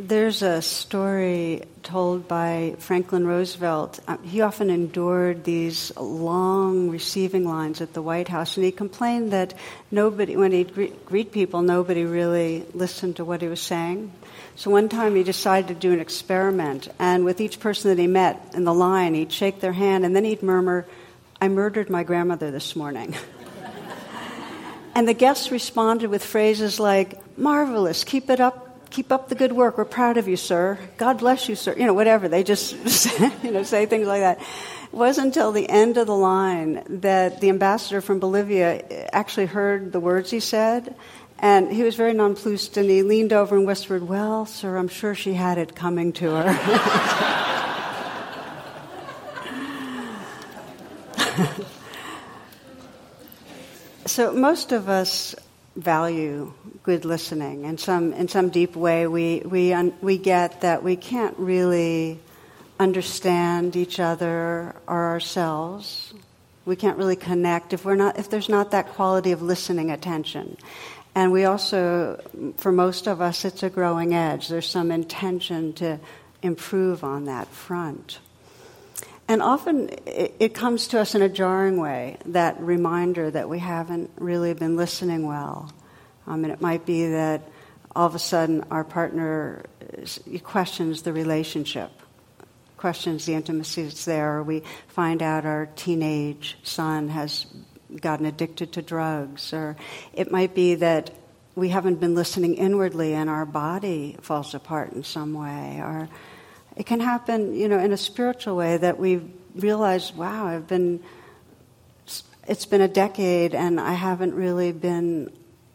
There's a story told by Franklin Roosevelt. Uh, he often endured these long receiving lines at the White House, and he complained that nobody, when he'd greet, greet people, nobody really listened to what he was saying. So one time he decided to do an experiment, and with each person that he met in the line, he'd shake their hand, and then he'd murmur, I murdered my grandmother this morning. and the guests responded with phrases like, Marvelous, keep it up, keep up the good work. We're proud of you, sir. God bless you, sir. You know, whatever. They just, you know, say things like that. It wasn't until the end of the line that the ambassador from Bolivia actually heard the words he said. And he was very nonplussed and he leaned over and whispered, Well, sir, I'm sure she had it coming to her. so most of us value good listening. In some, in some deep way, we, we, un, we get that we can't really understand each other or ourselves. We can't really connect if, we're not, if there's not that quality of listening attention. And we also, for most of us, it's a growing edge. There's some intention to improve on that front. And often it, it, comes to us in a jarring way, that reminder that we haven't really been listening well. Um, and it might be that all of a sudden our partner questions the relationship, questions the intimacy that's there, or we find out our teenage son has gotten addicted to drugs, or it might be that we haven't been listening inwardly and our body falls apart in some way, or it can happen, you know, in a spiritual way that we realize, wow, I've been, it's been a decade and I haven't really been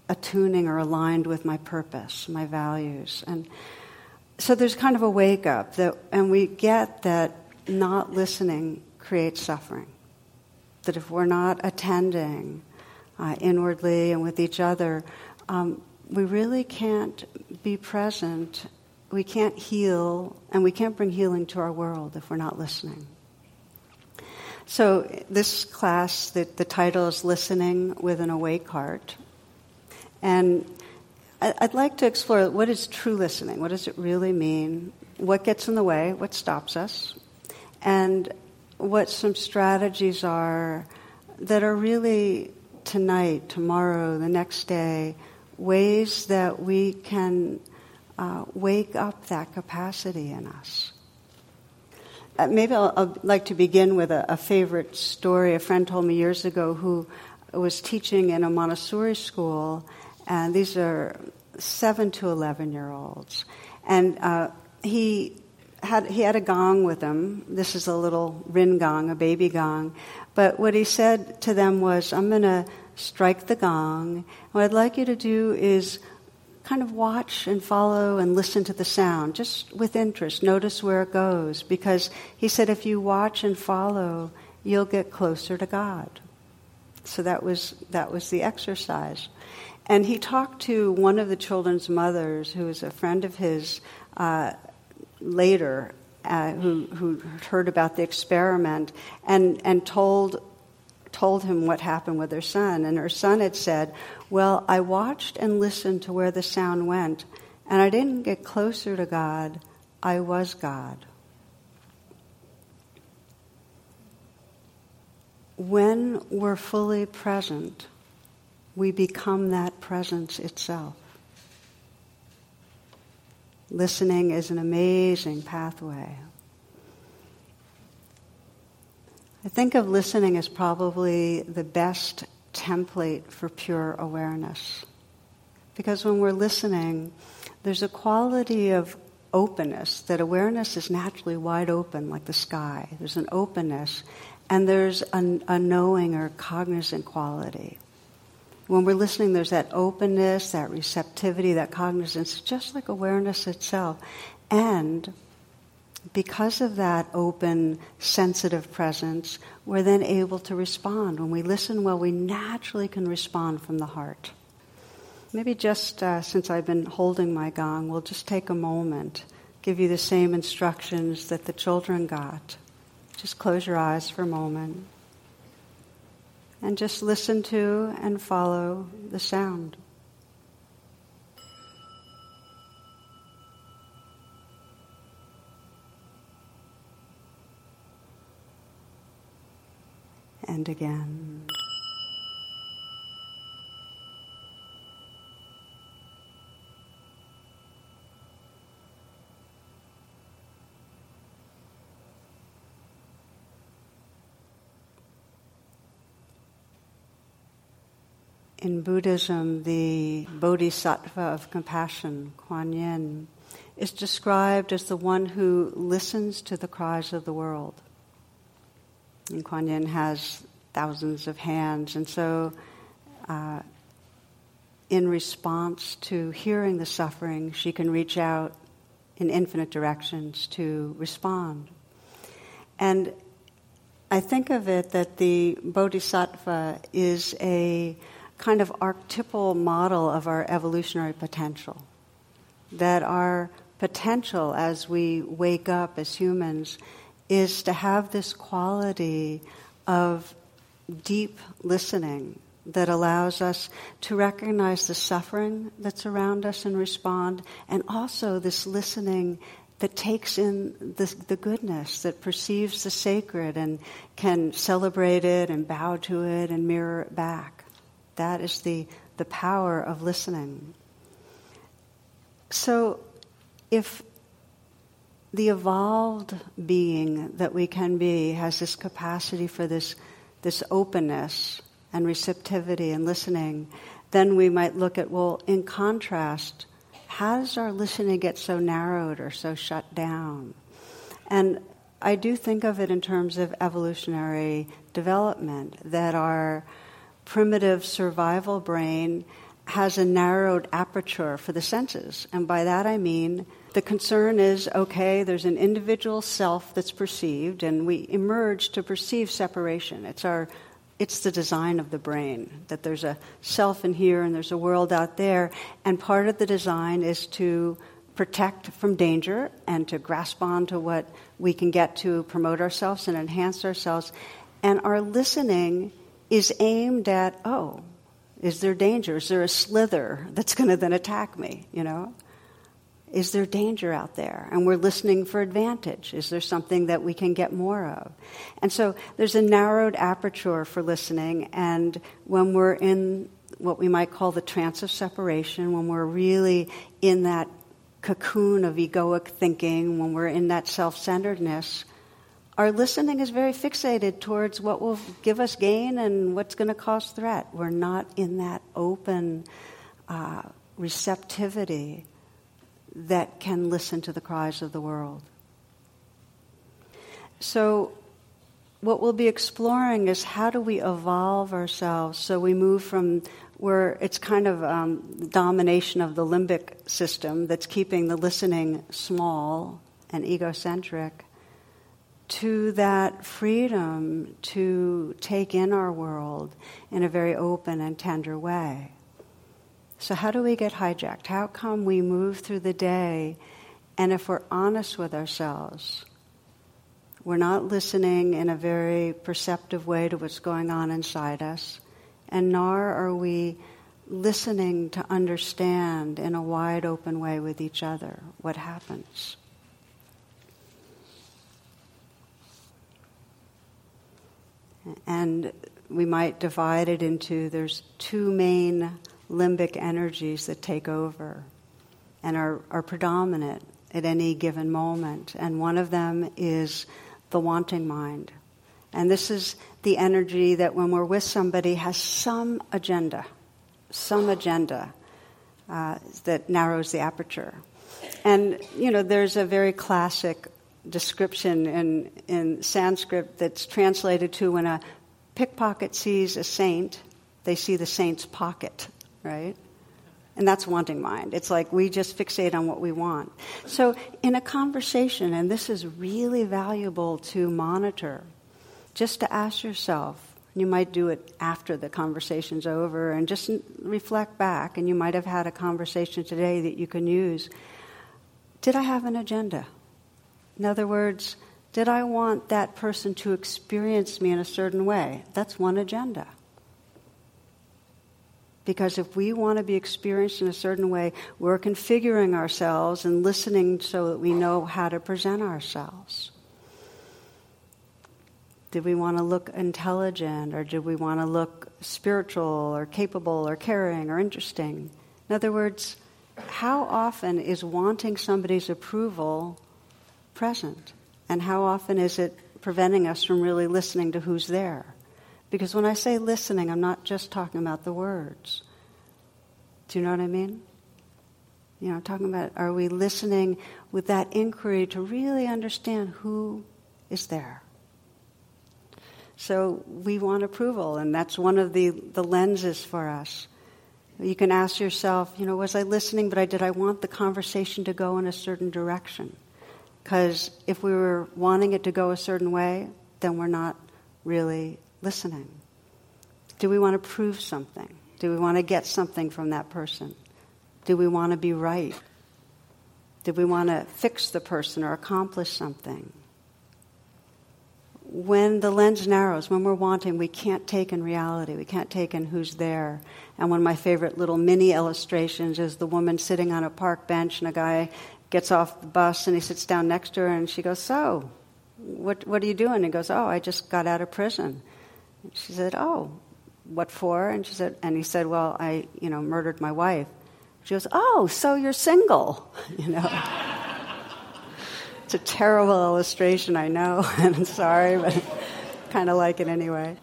attuning or aligned with my purpose, my values. And so there's kind of a wake up that, and we get that not listening creates suffering. That if we're not attending uh, inwardly and with each other, um, we really can't be present we can't heal and we can't bring healing to our world if we're not listening. So, this class, the, the title is Listening with an Awake Heart. And I'd like to explore what is true listening? What does it really mean? What gets in the way? What stops us? And what some strategies are that are really tonight, tomorrow, the next day, ways that we can uh, wake up that capacity in us. Uh, maybe I'll, I'll, like to begin with a, a, favorite story. A friend told me years ago who was teaching in a Montessori school, and these are seven to eleven year olds, and uh, he had he had a gong with him. This is a little rin gong, a baby gong. But what he said to them was, "I'm going to strike the gong. What I'd like you to do is kind of watch and follow and listen to the sound, just with interest. Notice where it goes. Because he said if you watch and follow, you'll get closer to God. So that was, that was the exercise. And he talked to one of the children's mothers, who was a friend of his, uh, later, uh, who, who heard about the experiment, and, and told told him what happened with her son. And her son had said, Well, I watched and listened to where the sound went, and I didn't get closer to God. I was God. When we're fully present, we become that presence itself. Listening is an amazing pathway. I think of listening as probably the best template for pure awareness. Because when we're listening, there's a quality of openness, that awareness is naturally wide open like the sky. There's an openness, and there's a, a knowing or cognizant quality. When we're listening, there's that openness, that receptivity, that cognizance, just like awareness itself. And because of that open, sensitive presence, we're then able to respond. When we listen well, we naturally can respond from the heart. maybe just uh, since I've been holding my gong, we'll just take a moment, give you the same instructions that the children got. Just close your eyes for a moment and just listen to and follow the sound. And again. In Buddhism, the bodhisattva of compassion, Kuan Yin, is described as the one who listens to the cries of the world. And Kuan Yin has thousands of hands, and so uh, in response to hearing the suffering, she can reach out in infinite directions to respond. And I think of it that the bodhisattva is a kind of archetypal model of our evolutionary potential. That our potential as we wake up as humans is to have this quality of deep listening that allows us to recognize the suffering that's around us and respond, and also this listening that takes in the, the, goodness, that perceives the sacred and can celebrate it and bow to it and mirror it back. That is the, the power of listening. So, if the evolved being that we can be has this capacity for this, this openness and receptivity and listening, then we might look at, well, in contrast, how does our listening get so narrowed or so shut down? And I do think of it in terms of evolutionary development, that our primitive survival brain has a narrowed aperture for the senses. And by that I mean the concern is okay, there's an individual self that's perceived, and we emerge to perceive separation. It's our it's the design of the brain that there's a self in here and there's a world out there and part of the design is to protect from danger and to grasp on to what we can get to promote ourselves and enhance ourselves and our listening is aimed at, oh, is there danger? Is there a slither that's going to then attack me? You know? Is there danger out there? And we're listening for advantage. Is there something that we can get more of? And so there's a narrowed aperture for listening. And when we're in what we might call the trance of separation, when we're really in that cocoon of egoic thinking, when we're in that self centeredness, our listening is very fixated towards what will give us gain and what's going to cause threat. We're not in that open uh, receptivity that can listen to the cries of the world. So, what we'll be exploring is how do we evolve ourselves so we move from where it's kind of um, domination of the limbic system that's keeping the listening small and egocentric to that freedom to take in our world in a very open and tender way. So, how do we get hijacked? How come we move through the day and if we're honest with ourselves, we're not listening in a very perceptive way to what's going on inside us, and nor are we listening to understand in a wide open way with each other what happens. And we might divide it into there's two main limbic energies that take over and are, are predominant at any given moment. And one of them is the wanting mind. And this is the energy that when we're with somebody has some agenda, some agenda uh, that narrows the aperture. And, you know, there's a very classic description in, in Sanskrit that's translated to when a pickpocket sees a saint, they see the saint's pocket, right? And that's wanting mind. It's like we just fixate on what we want. So, in a conversation, and this is really valuable to monitor, just to ask yourself You might do it after the conversation's over and just reflect back. And you might have had a conversation today that you can use. Did I have an agenda? In other words, did I want that person to experience me in a certain way? That's one agenda. Because if we want to be experienced in a certain way, we're configuring ourselves and listening so that we know how to present ourselves. Did we want to look intelligent or did we want to look spiritual or capable or caring or interesting? In other words, how often is wanting somebody's approval present? And how often is it preventing us from really listening to who's there? Because when I say listening, I'm not just talking about the words. Do you know what I mean? You know, I'm talking about are we listening with that inquiry to really understand who is there? So we want approval, and that's one of the, the lenses for us. You can ask yourself, you know, was I listening, but I, did I want the conversation to go in a certain direction? Because if we were wanting it to go a certain way, then we're not really listening. Do we want to prove something? Do we want to get something from that person? Do we want to be right? Do we want to fix the person or accomplish something? when the lens narrows, when we're wanting, we can't take in reality. We can't take in who's there. And one of my favorite little mini illustrations is the woman sitting on a park bench, and a guy gets off the bus and he sits down next to her, and she goes, "So, what what are you doing?" he goes, "Oh, I just got out of prison." And she said, "Oh, what for?" And she said, and he said, "Well, I you know murdered my wife." She goes, "Oh, so you're single?" you know. It's a terrible illustration, I know, and I'm sorry, but kind of like it anyway.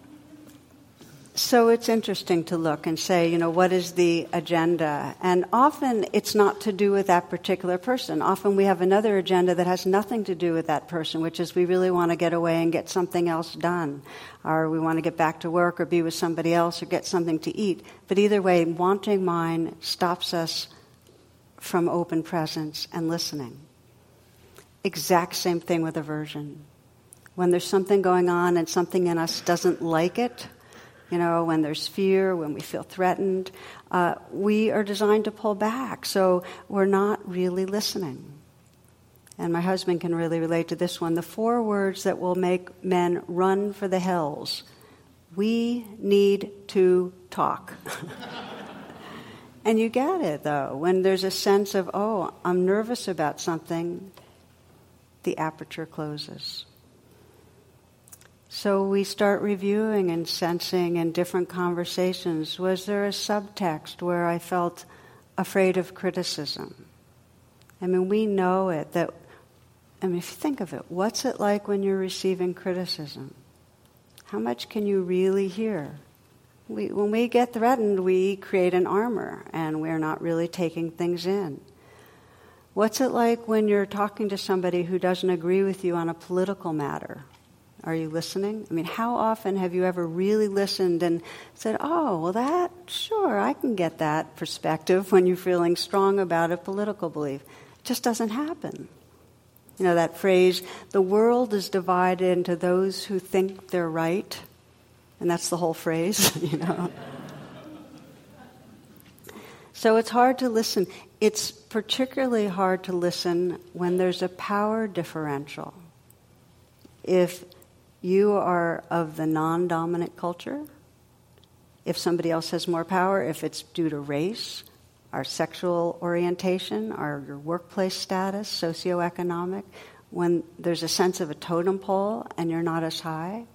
So it's interesting to look and say, you know, what is the agenda? And often it's not to do with that particular person. Often we have another agenda that has nothing to do with that person, which is we really want to get away and get something else done. Or we want to get back to work or be with somebody else or get something to eat. But either way, wanting mind stops us from open presence and listening. Exact same thing with aversion. When there's something going on and something in us doesn't like it, you know, when there's fear, when we feel threatened, uh, we are designed to pull back. So we're not really listening. And my husband can really relate to this one. The four words that will make men run for the hills. We need to talk. and you get it, though, when there's a sense of, oh, I'm nervous about something, the aperture closes. So we start reviewing and sensing in different conversations was there a subtext where I felt afraid of criticism? I mean, we know it that, I mean, if you think of it, what's it like when you're receiving criticism? How much can you really hear? We, when we get threatened, we create an armor and we're not really taking things in. What's it like when you're talking to somebody who doesn't agree with you on a political matter? Are you listening? I mean, how often have you ever really listened and said, oh, well, that, sure, I can get that perspective when you're feeling strong about a political belief? It just doesn't happen. You know, that phrase, the world is divided into those who think they're right, and that's the whole phrase, you know. so it's hard to listen. It's particularly hard to listen when there's a power differential. If you are of the non dominant culture, if somebody else has more power, if it's due to race, our sexual orientation, our your workplace status, socioeconomic, when there's a sense of a totem pole and you're not as high,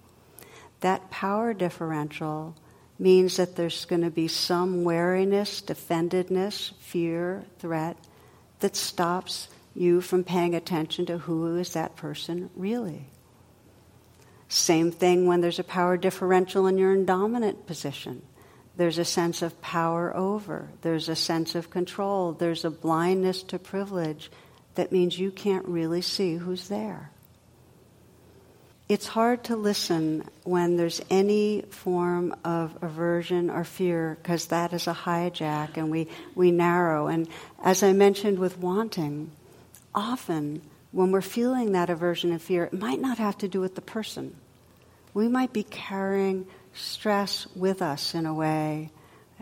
that power differential means that there's going to be some wariness, defendedness, fear, threat that stops you from paying attention to who is that person really. Same thing when there's a power differential and you're in dominant position. There's a sense of power over. There's a sense of control. There's a blindness to privilege that means you can't really see who's there it's hard to listen when there's any form of aversion or fear because that is a hijack and we, we narrow. And as I mentioned with wanting, often when we're feeling that aversion and fear, it might not have to do with the person. We might be carrying stress with us in a way,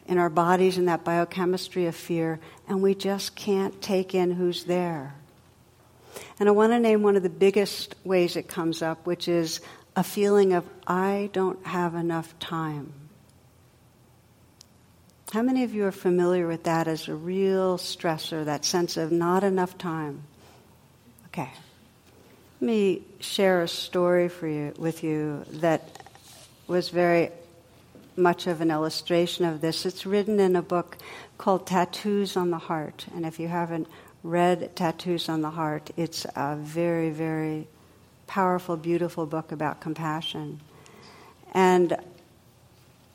in our bodies, in that biochemistry of fear, and we just can't take in who's there. And I want to name one of the biggest ways it comes up, which is a feeling of, I don't have enough time. How many of you are familiar with that as a real stressor, that sense of not enough time? Okay. Let me share a story for you with you that was very much of an illustration of this. It's written in a book called Tattoos on the Heart. And if you haven't read Tattoos on the Heart, it's a very, very powerful, beautiful book about compassion. And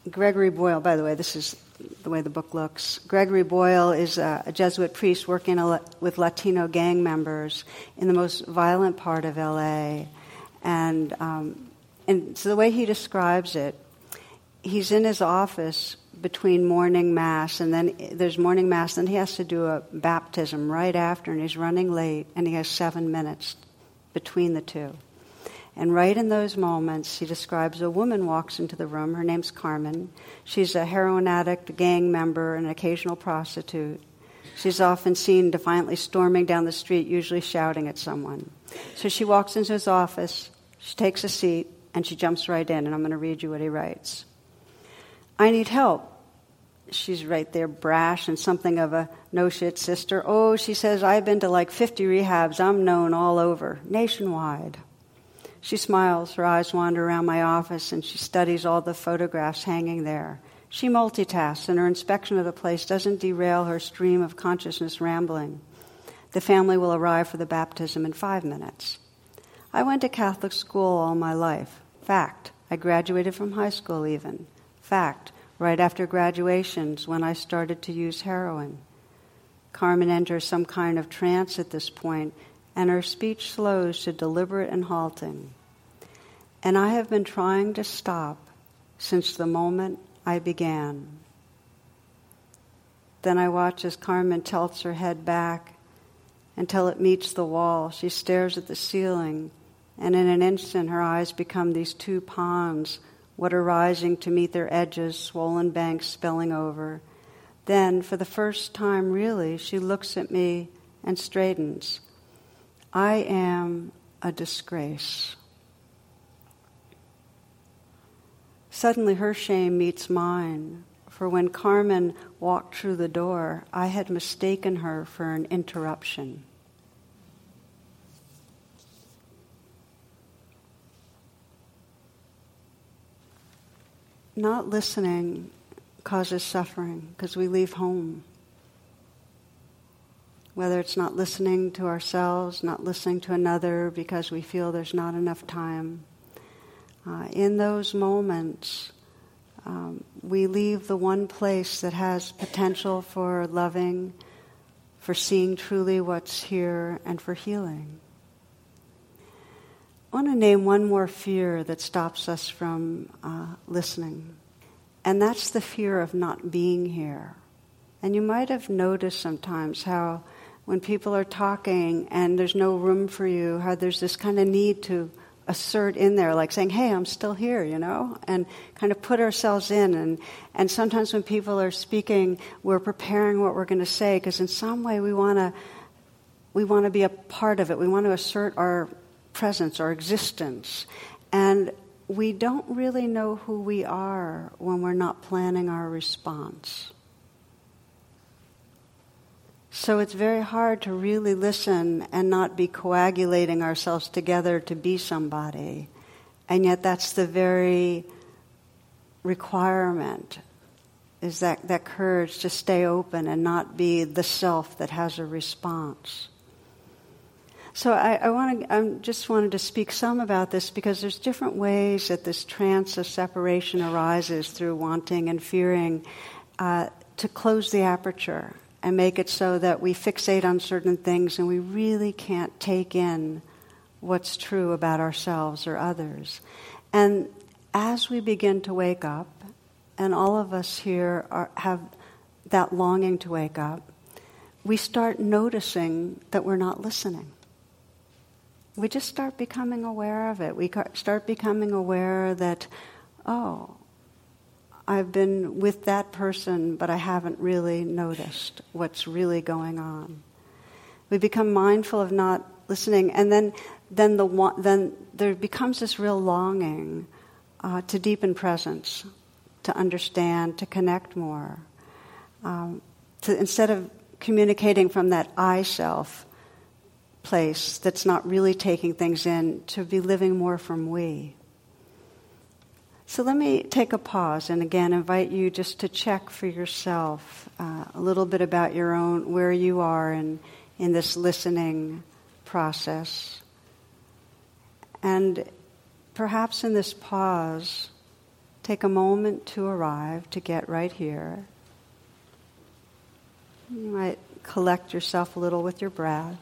Gregory Boyle, by the way, this is the way the book looks. Gregory Boyle is a, a Jesuit priest working a, with Latino gang members in the most violent part of LA. And, um, and so the way he describes it, he's in his office between morning mass and then there's morning mass and he has to do a baptism right after and he's running late and he has seven minutes between the two and right in those moments, he describes a woman walks into the room. Her name's Carmen. She's a heroin addict, a gang member, an occasional prostitute. She's often seen defiantly storming down the street, usually shouting at someone. So she walks into his office, she takes a seat, and she jumps right in. And I'm going to read you what he writes I need help. She's right there, brash and something of a no shit sister. Oh, she says, I've been to like 50 rehabs. I'm known all over, nationwide. She smiles, her eyes wander around my office, and she studies all the photographs hanging there. She multitasks, and her inspection of the place doesn't derail her stream of consciousness rambling. The family will arrive for the baptism in five minutes. I went to Catholic school all my life. Fact. I graduated from high school, even. Fact. Right after graduations, when I started to use heroin. Carmen enters some kind of trance at this point and her speech slows to deliberate and halting. And I have been trying to stop since the moment I began. Then I watch as Carmen tilts her head back until it meets the wall. She stares at the ceiling, and in an instant her eyes become these two ponds, water rising to meet their edges, swollen banks spilling over. Then, for the first time really, she looks at me and straightens. I am a disgrace. Suddenly her shame meets mine, for when Carmen walked through the door, I had mistaken her for an interruption. Not listening causes suffering because we leave home whether it's not listening to ourselves, not listening to another because we feel there's not enough time. Uh, in those moments, um, we leave the one place that has potential for loving, for seeing truly what's here, and for healing. I want to name one more fear that stops us from uh, listening, and that's the fear of not being here. And you might have noticed sometimes how when people are talking and there's no room for you, how there's this kind of need to assert in there, like saying, hey, I'm still here, you know, and kind of put ourselves in. And, and sometimes when people are speaking, we're preparing what we're going to say because in some way we want to we want to be a part of it. We want to assert our presence, our existence. And we don't really know who we are when we're not planning our response. So it's very hard to really listen and not be coagulating ourselves together to be somebody. And yet that's the very requirement is that, that courage to stay open and not be the self that has a response. So I, I want to, just wanted to speak some about this because there's different ways that this trance of separation arises through wanting and fearing uh, to close the aperture and make it so that we fixate on certain things and we really can't take in what's true about ourselves or others. And as we begin to wake up, and all of us here are, have that longing to wake up, we start noticing that we're not listening. We just start becoming aware of it. We start becoming aware that, oh, I've been with that person, but I haven't really noticed what's really going on. We become mindful of not listening, and then, then, the, then there becomes this real longing uh, to deepen presence, to understand, to connect more. Um, to, instead of communicating from that I self place that's not really taking things in, to be living more from we. So let me take a pause and again invite you just to check for yourself uh, a little bit about your own, where you are in, in this listening process. And perhaps in this pause, take a moment to arrive, to get right here. You might collect yourself a little with your breath.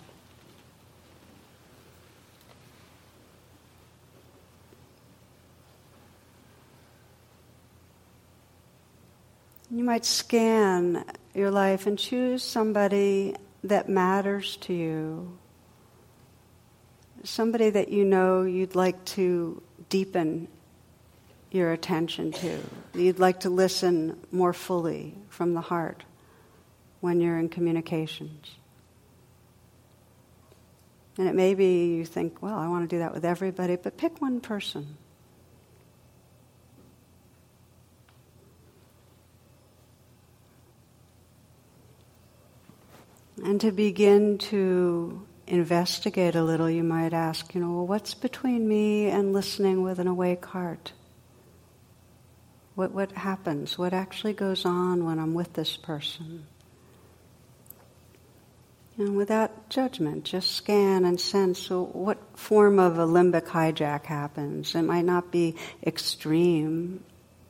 You might scan your life and choose somebody that matters to you, somebody that you know you'd like to deepen your attention to, you'd like to listen more fully from the heart when you're in communications. And it may be you think, well, I want to do that with everybody, but pick one person. And to begin to investigate a little, you might ask, you know, well, what's between me and listening with an awake heart? What, what happens? What actually goes on when I'm with this person? And without judgment, just scan and sense what form of a limbic hijack happens. It might not be extreme,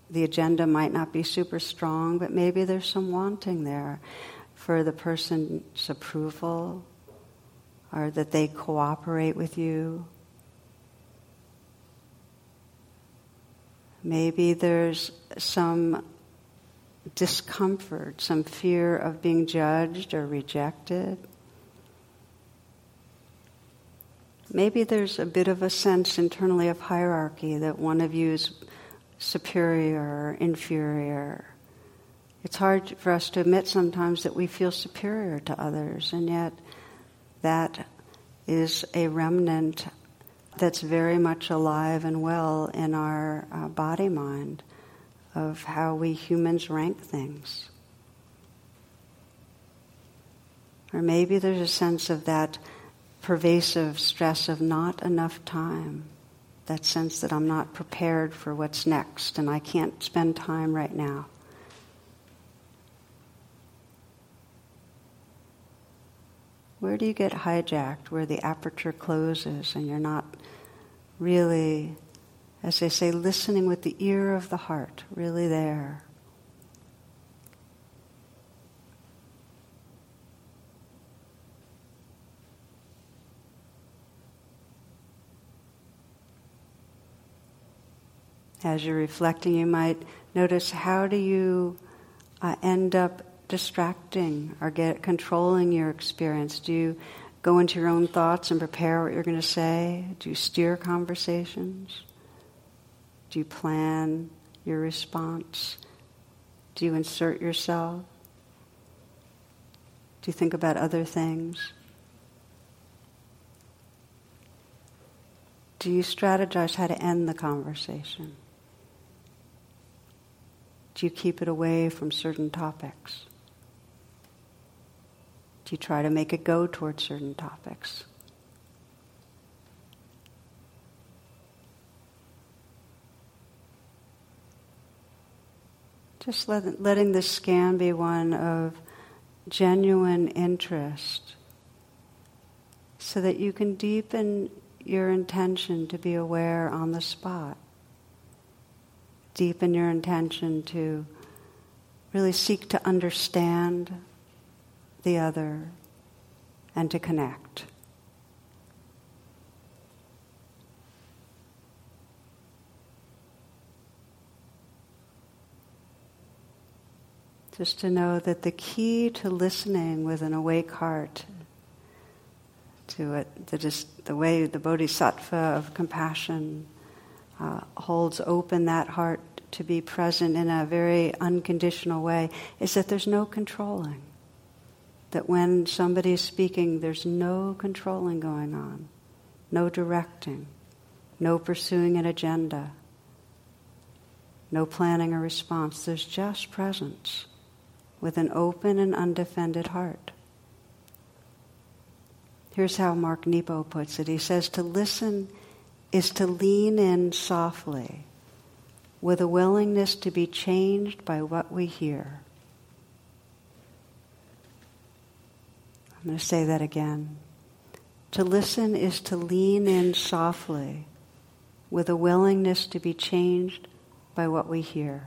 the agenda might not be super strong, but maybe there's some wanting there for the person's approval or that they cooperate with you. Maybe there's some discomfort, some fear of being judged or rejected. Maybe there's a bit of a sense internally of hierarchy that one of you is superior or inferior. It's hard for us to admit sometimes that we feel superior to others, and yet that is a remnant that's very much alive and well in our uh, body mind of how we humans rank things. Or maybe there's a sense of that pervasive stress of not enough time, that sense that I'm not prepared for what's next and I can't spend time right now. Where do you get hijacked, where the aperture closes and you're not really, as they say, listening with the ear of the heart, really there? As you're reflecting, you might notice how do you uh, end up distracting or get controlling your experience? Do you go into your own thoughts and prepare what you're going to say? Do you steer conversations? Do you plan your response? Do you insert yourself? Do you think about other things? Do you strategize how to end the conversation? Do you keep it away from certain topics? You try to make it go towards certain topics? Just let, letting the scan be one of genuine interest so that you can deepen your intention to be aware on the spot. Deepen your intention to really seek to understand the other and to connect. Just to know that the key to listening with an awake heart, to it, the, just, the way the bodhisattva of compassion uh, holds open that heart to be present in a very unconditional way is that there's no controlling. That when somebody is speaking, there's no controlling going on, no directing, no pursuing an agenda, no planning a response. There's just presence with an open and undefended heart. Here's how Mark Nepo puts it. He says, To listen is to lean in softly with a willingness to be changed by what we hear. I'm going to say that again. To listen is to lean in softly with a willingness to be changed by what we hear.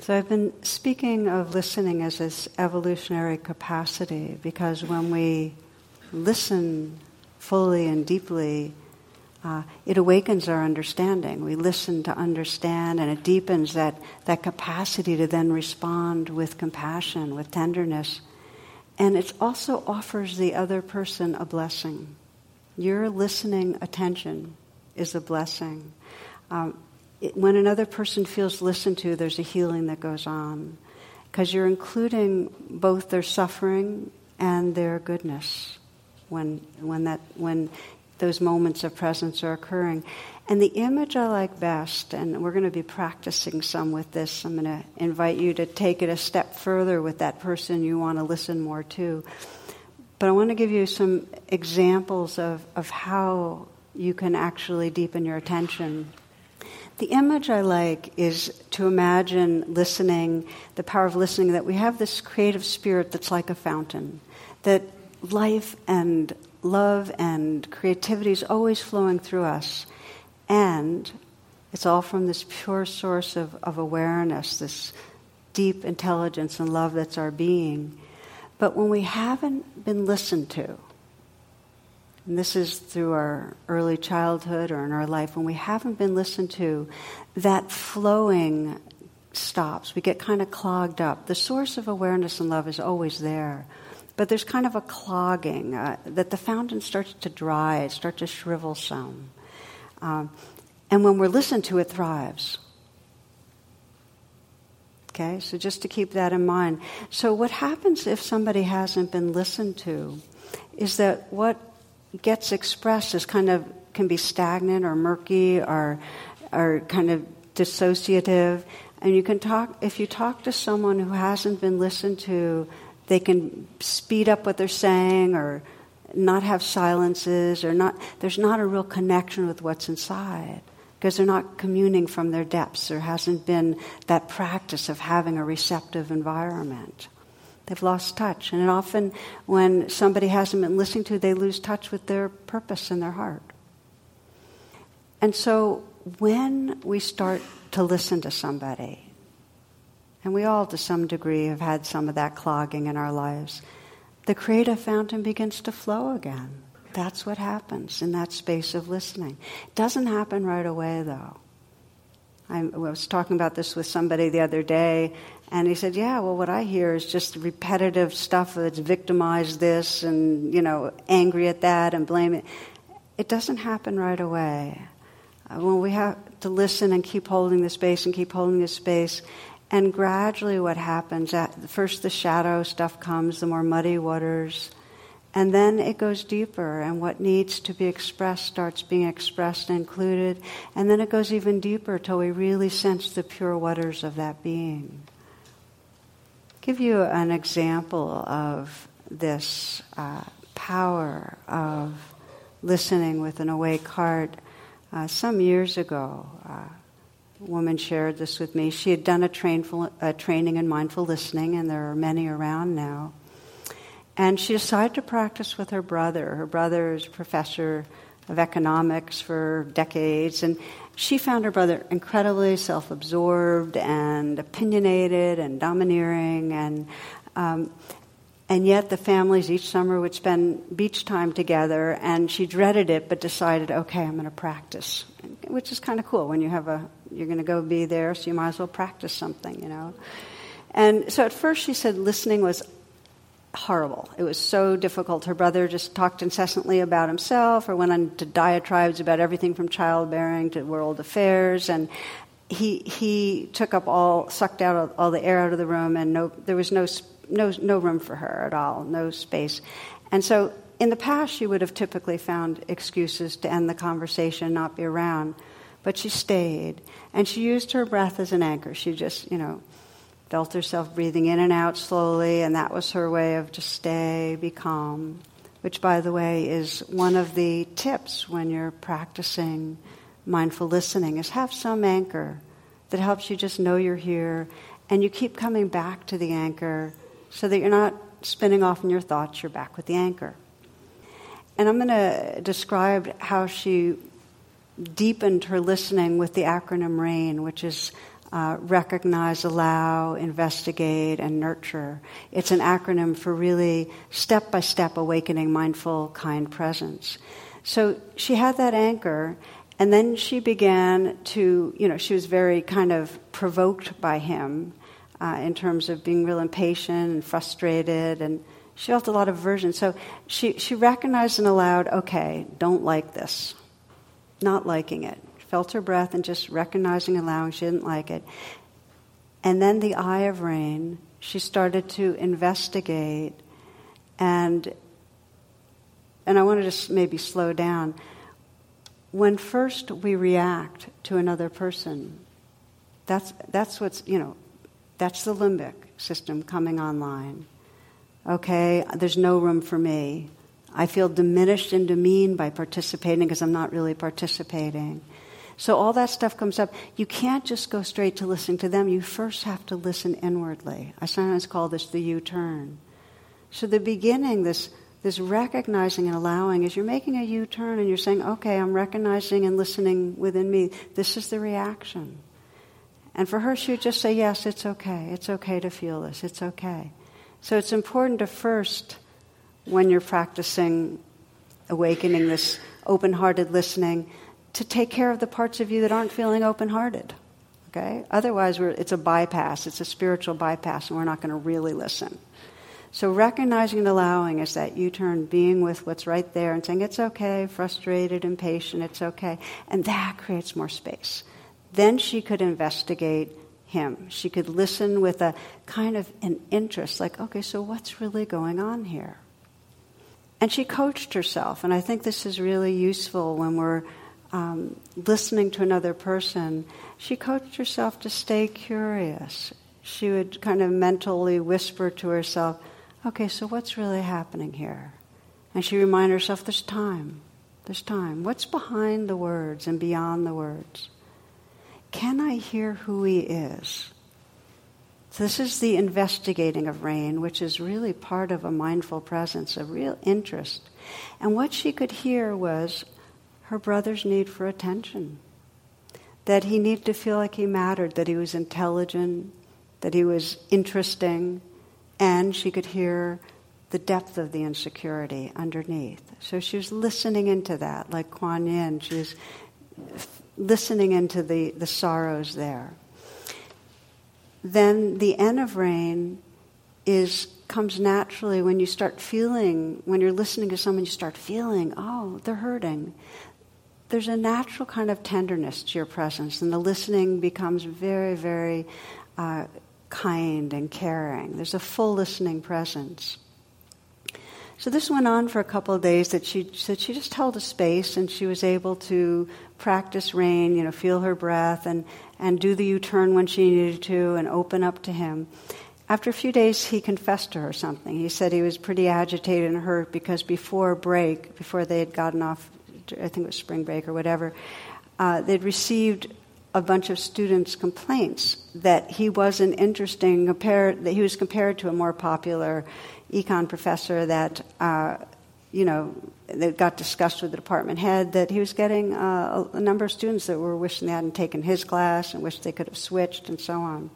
So I've been speaking of listening as this evolutionary capacity because when we listen fully and deeply, uh, it awakens our understanding. We listen to understand, and it deepens that, that capacity to then respond with compassion, with tenderness. And it also offers the other person a blessing. Your listening attention is a blessing. Um, it, when another person feels listened to, there's a healing that goes on because you're including both their suffering and their goodness when when that when those moments of presence are occurring. And the image I like best, and we're going to be practicing some with this. I'm going to invite you to take it a step further with that person you want to listen more to. But I want to give you some examples of, of how you can actually deepen your attention the image I like is to imagine listening, the power of listening, that we have this creative spirit that's like a fountain, that life and love and creativity is always flowing through us. And it's all from this pure source of, of awareness, this deep intelligence and love that's our being. But when we haven't been listened to, and this is through our early childhood or in our life, when we haven't been listened to, that flowing stops. We get kind of clogged up. The source of awareness and love is always there. But there's kind of a clogging uh, that the fountain starts to dry, it starts to shrivel some. Um, and when we're listened to, it thrives. Okay, so just to keep that in mind. So, what happens if somebody hasn't been listened to is that what gets expressed is kind of can be stagnant or murky or or kind of dissociative. And you can talk if you talk to someone who hasn't been listened to, they can speed up what they're saying or not have silences or not there's not a real connection with what's inside because they're not communing from their depths. There hasn't been that practice of having a receptive environment. They've lost touch. And often, when somebody hasn't been listening to, they lose touch with their purpose in their heart. And so, when we start to listen to somebody, and we all to some degree have had some of that clogging in our lives, the creative fountain begins to flow again. That's what happens in that space of listening. It doesn't happen right away, though. I was talking about this with somebody the other day, and he said, "Yeah, well, what I hear is just repetitive stuff that's victimized this and you know angry at that and blame it. It doesn't happen right away. Uh, when we have to listen and keep holding the space and keep holding the space, and gradually, what happens? At, first, the shadow stuff comes, the more muddy waters." And then it goes deeper, and what needs to be expressed starts being expressed and included. And then it goes even deeper till we really sense the pure waters of that being give you an example of this uh, power of listening with an awake heart. Uh, some years ago, uh, woman shared this with me. She had done a, trainful, a training in mindful listening, and there are many around now. And she decided to practice with her brother. Her brother is a professor of economics for decades, and she found her brother incredibly self absorbed and opinionated and domineering. And, um, and yet, the families each summer would spend beach time together, and she dreaded it but decided, okay, I'm going to practice, which is kind of cool when you have a, you're going to go be there, so you might as well practice something, you know. And so at first she said listening was horrible. It was so difficult. Her brother just talked incessantly about himself or went on to diatribes about everything from childbearing to world affairs. And he, he took up all, sucked out all the air out of the room, and no, there was no, no, no room for her at all, no space. And so in the past, she would have typically found excuses to end the conversation, not be around. But she stayed, and she used her breath as an anchor. She just, you know, felt herself breathing in and out slowly, and that was her way of just stay, be calm, which, by the way, is one of the tips when you're practicing mindful listening, is have some anchor that helps you just know you're here, and you keep coming back to the anchor so that you're not spinning off in your thoughts, you're back with the anchor. And I'm going to describe how she deepened her listening with the acronym RAIN, which is uh, recognize, allow, investigate, and nurture. It's an acronym for really step by step awakening mindful, kind presence. So she had that anchor, and then she began to, you know, she was very kind of provoked by him uh, in terms of being real impatient and frustrated, and she felt a lot of aversion. So she, she recognized and allowed, okay, don't like this, not liking it felt her breath and just recognizing, allowing she didn't like it. And then the eye of rain, she started to investigate and and I want to maybe slow down. When first we react to another person, that's that's what's you know, that's the limbic system coming online. Okay, there's no room for me. I feel diminished and demeaned by participating because I'm not really participating. So all that stuff comes up. You can't just go straight to listening to them. You first have to listen inwardly. I sometimes call this the U turn. So the beginning, this this recognizing and allowing is you're making a U turn and you're saying, okay, I'm recognizing and listening within me. This is the reaction. And for her, she would just say, yes, it's okay. It's okay to feel this. It's okay. So it's important to first, when you're practicing awakening this open hearted listening, to take care of the parts of you that aren't feeling open hearted. Okay? Otherwise, it's a bypass, it's a spiritual bypass, and we're not going to really listen. So, recognizing and allowing is that U turn, being with what's right there and saying, it's okay, frustrated, impatient, it's okay. And that creates more space. Then she could investigate him. She could listen with a kind of an interest, like, okay, so what's really going on here? And she coached herself, and I think this is really useful when we're um, listening to another person, she coached herself to stay curious. She would kind of mentally whisper to herself, okay, so what's really happening here? And she reminded herself, there's time. There's time. What's behind the words and beyond the words? Can I hear who he is? This is the investigating of rain, which is really part of a mindful presence, a real interest. And what she could hear was, her brother's need for attention. That he needed to feel like he mattered, that he was intelligent, that he was interesting, and she could hear the depth of the insecurity underneath. So she was listening into that, like Kuan Yin. She was listening into the, the sorrows there. Then the end of rain is comes naturally when you start feeling when you're listening to someone you start feeling oh they're hurting there's a natural kind of tenderness to your presence, and the listening becomes very, very uh, kind and caring. There's a full listening presence. So this went on for a couple of days. That she said she just held a space, and she was able to practice rain. You know, feel her breath, and and do the U-turn when she needed to, and open up to him. After a few days, he confessed to her something. He said he was pretty agitated and hurt because before break, before they had gotten off I think it was spring break or whatever, uh, they'd received a bunch of students' complaints that he wasn't interesting, compared, that he was compared to a more popular econ professor that, uh, you know, that got discussed with the department head, that he was getting uh, a, number of students that were wishing they hadn't taken his class and wished they could have switched and so on.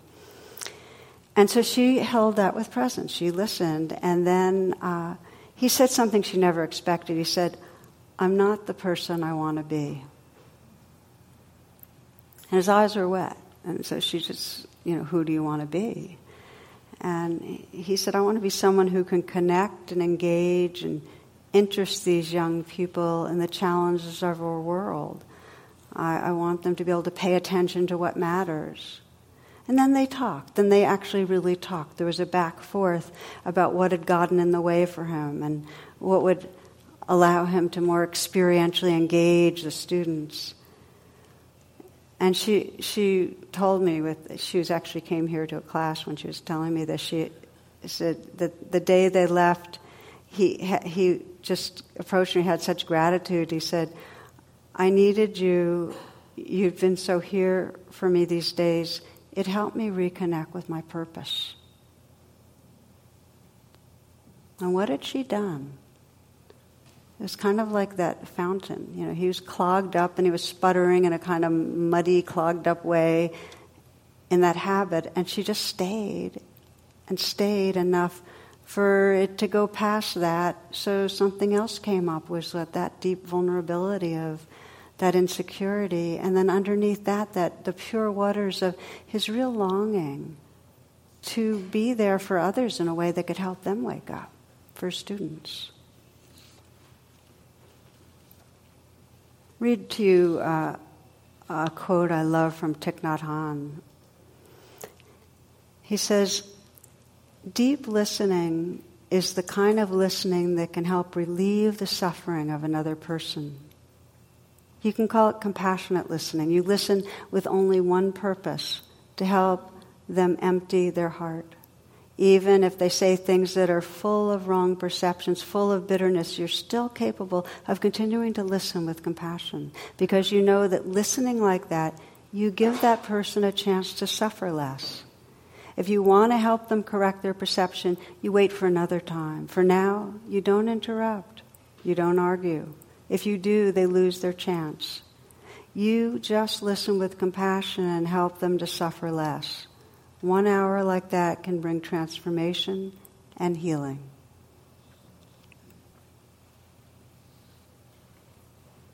And so she held that with presence. She listened, and then uh, he said something she never expected. He said, I'm not the person I want to be. And his eyes were wet. And so she just, you know, who do you want to be? And he said, I want to be someone who can connect and engage and interest these young people in the challenges of our world. I, I want them to be able to pay attention to what matters. And then they talked. Then they actually really talked. There was a back forth about what had gotten in the way for him and what would allow him to more experientially engage the students. And she, she told me with, she was actually came here to a class when she was telling me this. She said that the day they left, he, he just approached me, had such gratitude. He said, I needed you. You've been so here for me these days. It helped me reconnect with my purpose. And what had she done? It was kind of like that fountain. You know, he was clogged up and he was sputtering in a kind of muddy, clogged up way in that habit. And she just stayed and stayed enough for it to go past that. So something else came up was that, that deep vulnerability of that insecurity. And then underneath that, that the pure waters of his real longing to be there for others in a way that could help them wake up, for students. Read to you uh, a quote I love from Thich Nhat Hanh. He says, Deep listening is the kind of listening that can help relieve the suffering of another person. You can call it compassionate listening. You listen with only one purpose to help them empty their heart even if they say things that are full of wrong perceptions, full of bitterness, you're still capable of continuing to listen with compassion because you know that listening like that, you give that person a chance to suffer less. If you want to help them correct their perception, you wait for another time. For now, you don't interrupt, you don't argue. If you do, they lose their chance. You just listen with compassion and help them to suffer less. One hour like that can bring transformation and healing.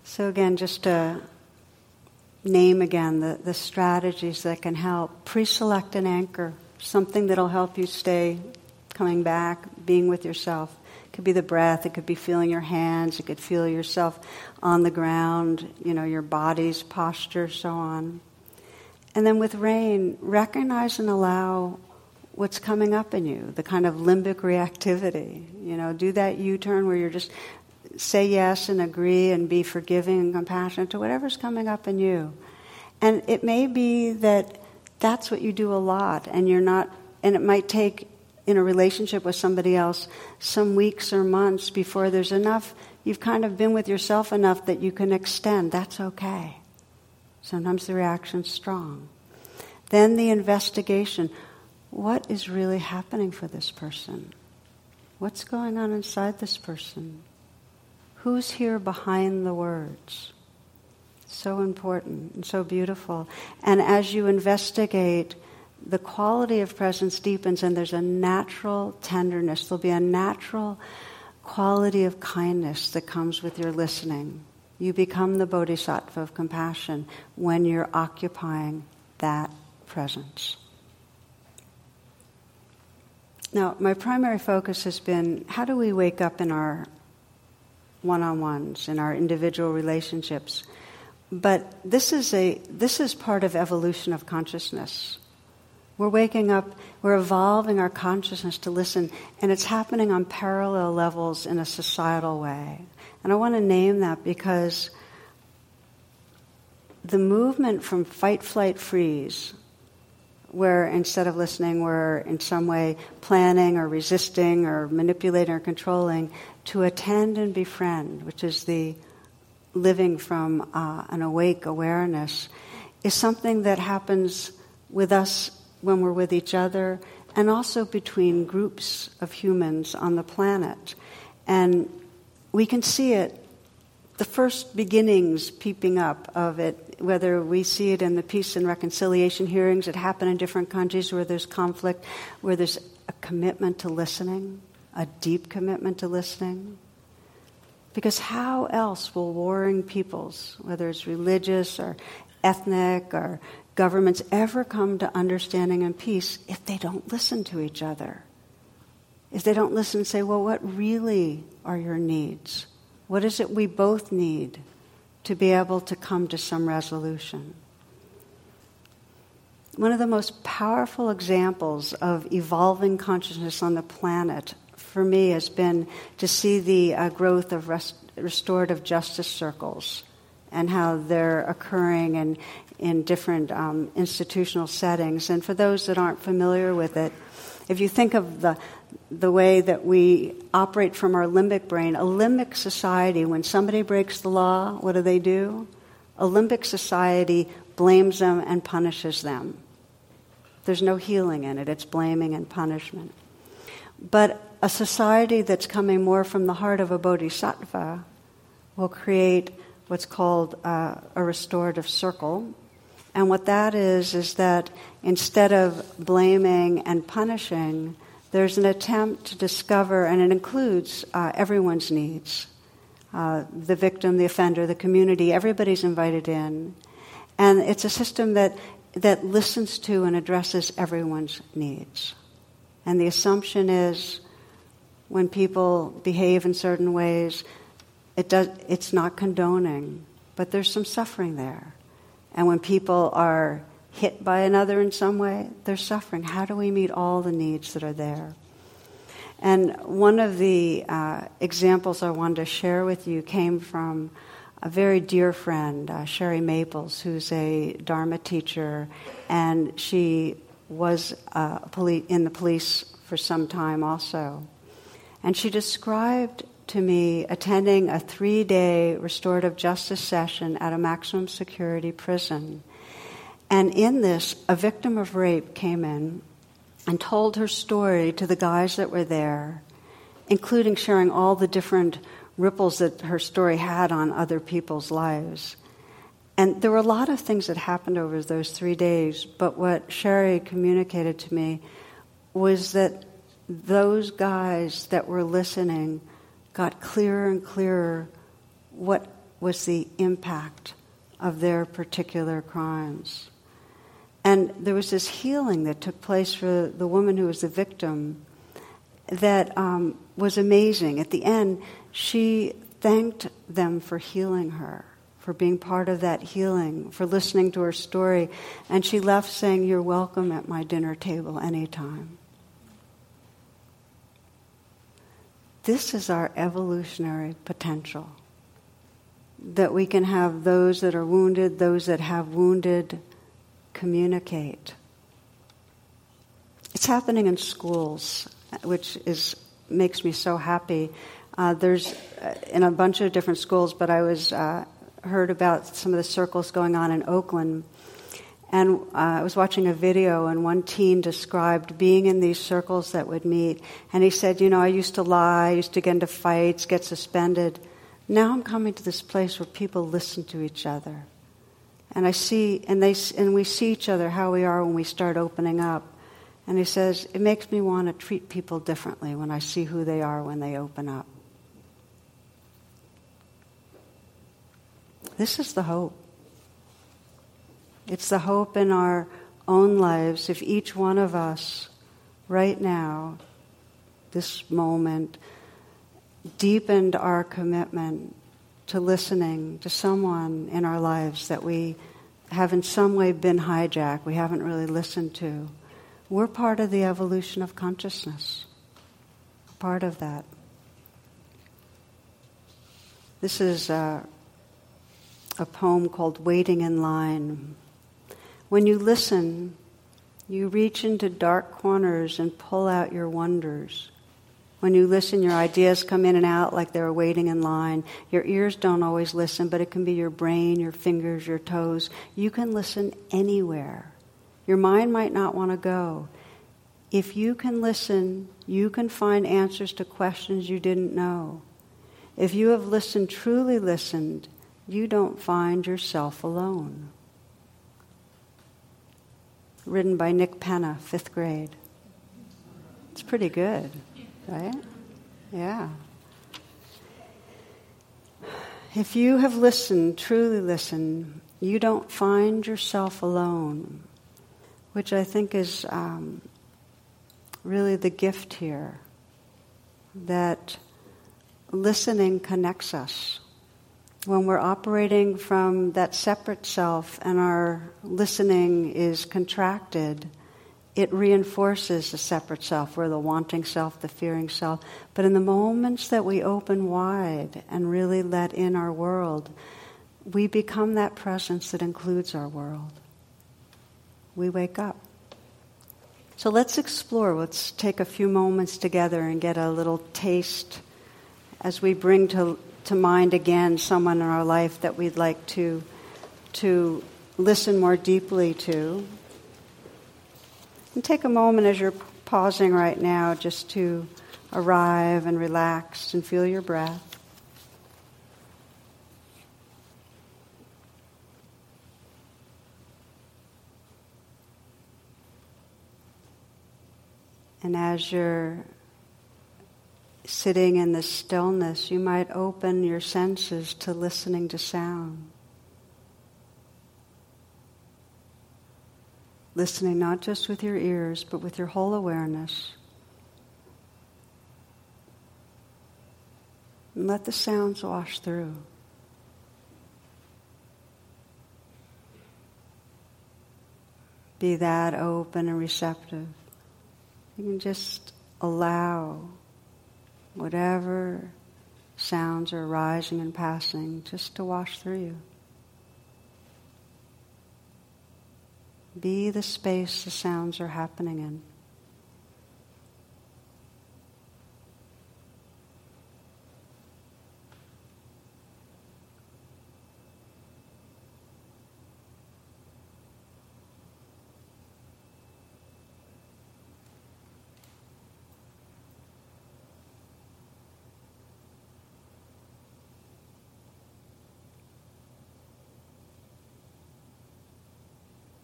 So, again, just to name again the, the strategies that can help. Pre select an anchor, something that'll help you stay coming back, being with yourself. It could be the breath, it could be feeling your hands, it could feel yourself on the ground, you know, your body's posture, so on. And then with rain, recognize and allow what's coming up in you, the kind of limbic reactivity. You know, do that U turn where you're just say yes and agree and be forgiving and compassionate to whatever's coming up in you. And it may be that that's what you do a lot, and you're not, and it might take in a relationship with somebody else some weeks or months before there's enough, you've kind of been with yourself enough that you can extend. That's okay. Sometimes the reaction's strong. Then the investigation. What is really happening for this person? What's going on inside this person? Who's here behind the words? So important and so beautiful. And as you investigate, the quality of presence deepens and there's a natural tenderness. There'll be a natural quality of kindness that comes with your listening. You become the bodhisattva of compassion when you're occupying that presence. Now, my primary focus has been how do we wake up in our one on ones, in our individual relationships? But this is, a, this is part of evolution of consciousness. We're waking up, we're evolving our consciousness to listen, and it's happening on parallel levels in a societal way. And I want to name that because the movement from fight, flight, freeze, where instead of listening, we're in some way planning or resisting or manipulating or controlling, to attend and befriend, which is the living from uh, an awake awareness, is something that happens with us when we're with each other and also between groups of humans on the planet. And we can see it, the first beginnings peeping up of it, whether we see it in the peace and reconciliation hearings that happen in different countries where there's conflict, where there's a commitment to listening, a deep commitment to listening. Because how else will warring peoples, whether it's religious or ethnic or governments ever come to understanding and peace if they don't listen to each other. If they don't listen and say, well, what really are your needs? What is it we both need to be able to come to some resolution? One of the most powerful examples of evolving consciousness on the planet for me has been to see the uh, growth of rest- restorative justice circles and how they're occurring in, in different um, institutional settings. And for those that aren't familiar with it, if you think of the, the way that we operate from our limbic brain, a limbic society, when somebody breaks the law, what do they do? A limbic society blames them and punishes them. There's no healing in it, it's blaming and punishment. But a society that's coming more from the heart of a bodhisattva will create what's called uh, a restorative circle. And what that is, is that instead of blaming and punishing, there's an attempt to discover, and it includes uh, everyone's needs uh, the victim, the offender, the community, everybody's invited in. And it's a system that, that listens to and addresses everyone's needs. And the assumption is when people behave in certain ways, it does, it's not condoning, but there's some suffering there. And when people are hit by another in some way, they're suffering. How do we meet all the needs that are there? And one of the uh, examples I wanted to share with you came from a very dear friend, uh, Sherry Maples, who's a Dharma teacher, and she was uh, in the police for some time also. And she described to me attending a three day restorative justice session at a maximum security prison. And in this, a victim of rape came in and told her story to the guys that were there, including sharing all the different ripples that her story had on other people's lives. And there were a lot of things that happened over those three days, but what Sherry communicated to me was that those guys that were listening got clearer and clearer what was the impact of their particular crimes. And there was this healing that took place for the woman who was the victim that um, was amazing. At the end, she thanked them for healing her, for being part of that healing, for listening to her story. And she left saying, You're welcome at my dinner table anytime. This is our evolutionary potential. That we can have those that are wounded, those that have wounded, communicate. It's happening in schools, which is makes me so happy. Uh, there's uh, in a bunch of different schools, but I was uh, heard about some of the circles going on in Oakland and uh, I was watching a video, and one teen described being in these circles that would meet. And he said, You know, I used to lie, I used to get into fights, get suspended. Now I'm coming to this place where people listen to each other. And I see, and, they, and we see each other how we are when we start opening up. And he says, It makes me want to treat people differently when I see who they are when they open up. This is the hope. It's the hope in our own lives if each one of us, right now, this moment, deepened our commitment to listening to someone in our lives that we have in some way been hijacked, we haven't really listened to. We're part of the evolution of consciousness, part of that. This is a, a poem called Waiting in Line when you listen, you reach into dark corners and pull out your wonders. When you listen, your ideas come in and out like they're waiting in line. Your ears don't always listen, but it can be your brain, your fingers, your toes. You can listen anywhere. Your mind might not want to go. If you can listen, you can find answers to questions you didn't know. If you have listened, truly listened, you don't find yourself alone written by Nick Penna, fifth grade. It's pretty good, right? Yeah. If you have listened, truly listened, you don't find yourself alone, which I think is um, really the gift here. That listening connects us. When we're operating from that separate self and our listening is contracted, it reinforces the separate self. We're the wanting self, the fearing self. But in the moments that we open wide and really let in our world, we become that presence that includes our world. We wake up. So let's explore. Let's take a few moments together and get a little taste as we bring to, to mind again someone in our life that we'd like to, to listen more deeply to. And take a moment as you're pausing right now just to arrive and relax and feel your breath. And as you're sitting in the stillness, you might open your senses to listening to sound. listening not just with your ears, but with your whole awareness. And let the sounds wash through. Be that open and receptive. You can just allow whatever sounds are rising and passing just to wash through you. Be the space the sounds are happening in.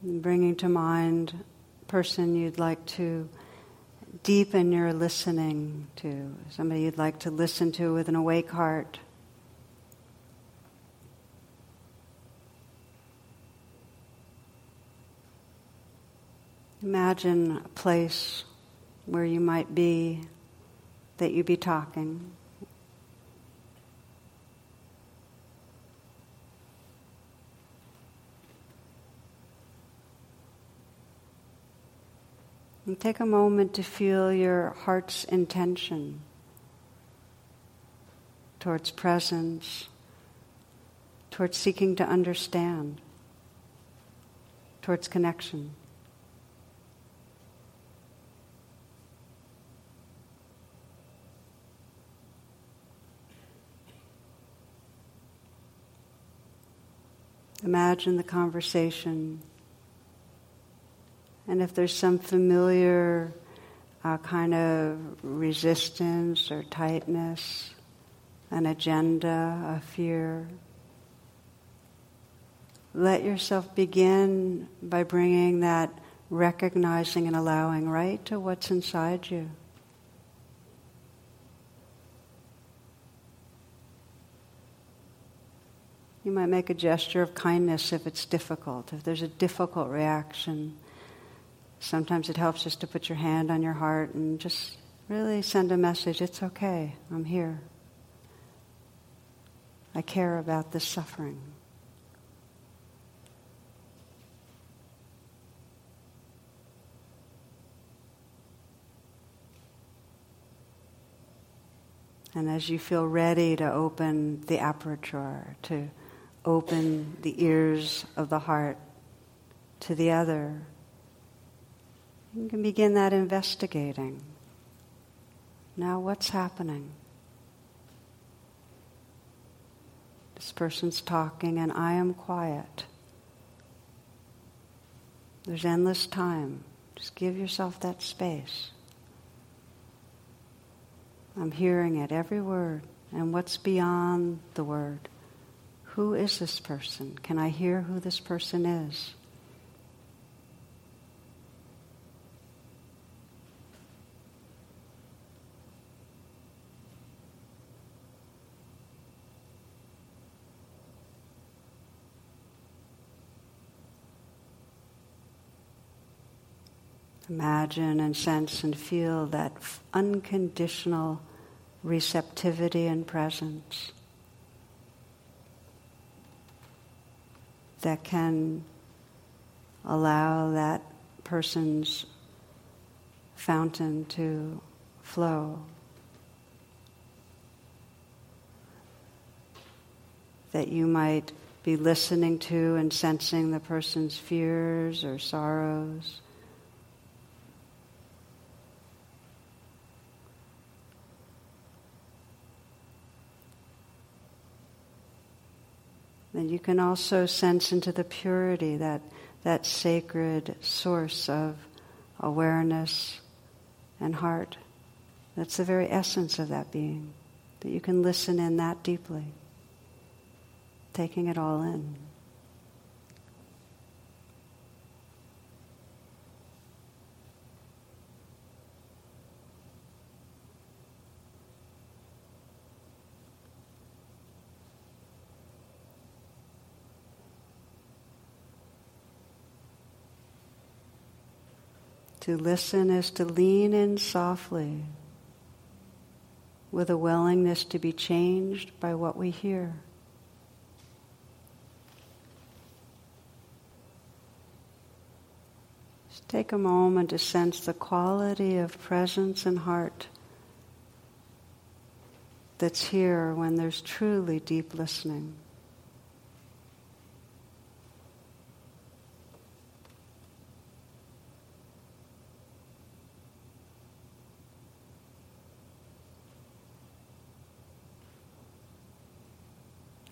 Bringing to mind person you'd like to deepen your listening to, somebody you'd like to listen to with an awake heart. Imagine a place where you might be, that you be talking. And take a moment to feel your heart's intention towards presence, towards seeking to understand, towards connection. Imagine the conversation and if there's some familiar uh, kind of resistance or tightness, an agenda, a fear, let yourself begin by bringing that recognizing and allowing right to what's inside you. You might make a gesture of kindness if it's difficult, if there's a difficult reaction. Sometimes it helps just to put your hand on your heart and just really send a message it's okay, I'm here. I care about this suffering. And as you feel ready to open the aperture, to open the ears of the heart to the other, you can begin that investigating. Now, what's happening? This person's talking, and I am quiet. There's endless time. Just give yourself that space. I'm hearing it, every word. And what's beyond the word? Who is this person? Can I hear who this person is? Imagine and sense and feel that unconditional receptivity and presence that can allow that person's fountain to flow. That you might be listening to and sensing the person's fears or sorrows. Then you can also sense into the purity, that, that sacred source of awareness and heart. That's the very essence of that being, that you can listen in that deeply, taking it all in. To listen is to lean in softly with a willingness to be changed by what we hear. Just take a moment to sense the quality of presence and heart that's here when there's truly deep listening.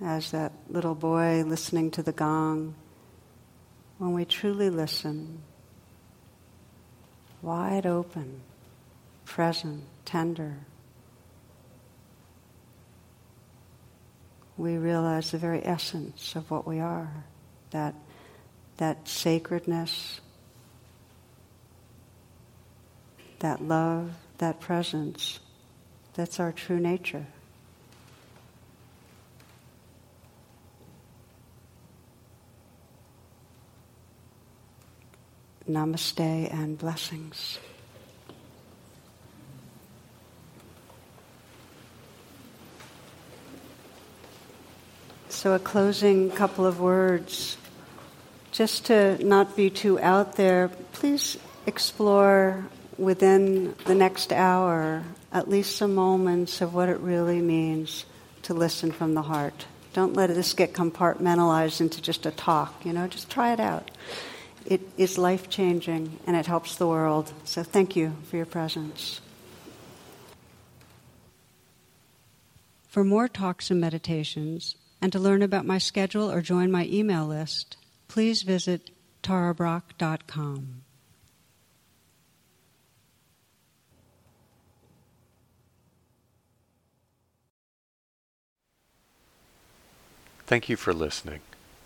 As that little boy listening to the gong, when we truly listen, wide open, present, tender, we realize the very essence of what we are, that, that sacredness, that love, that presence, that's our true nature. Namaste and blessings. So, a closing couple of words. Just to not be too out there, please explore within the next hour at least some moments of what it really means to listen from the heart. Don't let this get compartmentalized into just a talk, you know, just try it out it is life changing and it helps the world. So thank you for your presence. For more talks and meditations, and to learn about my schedule or join my email list, please visit tarabrach.com. Thank you for listening.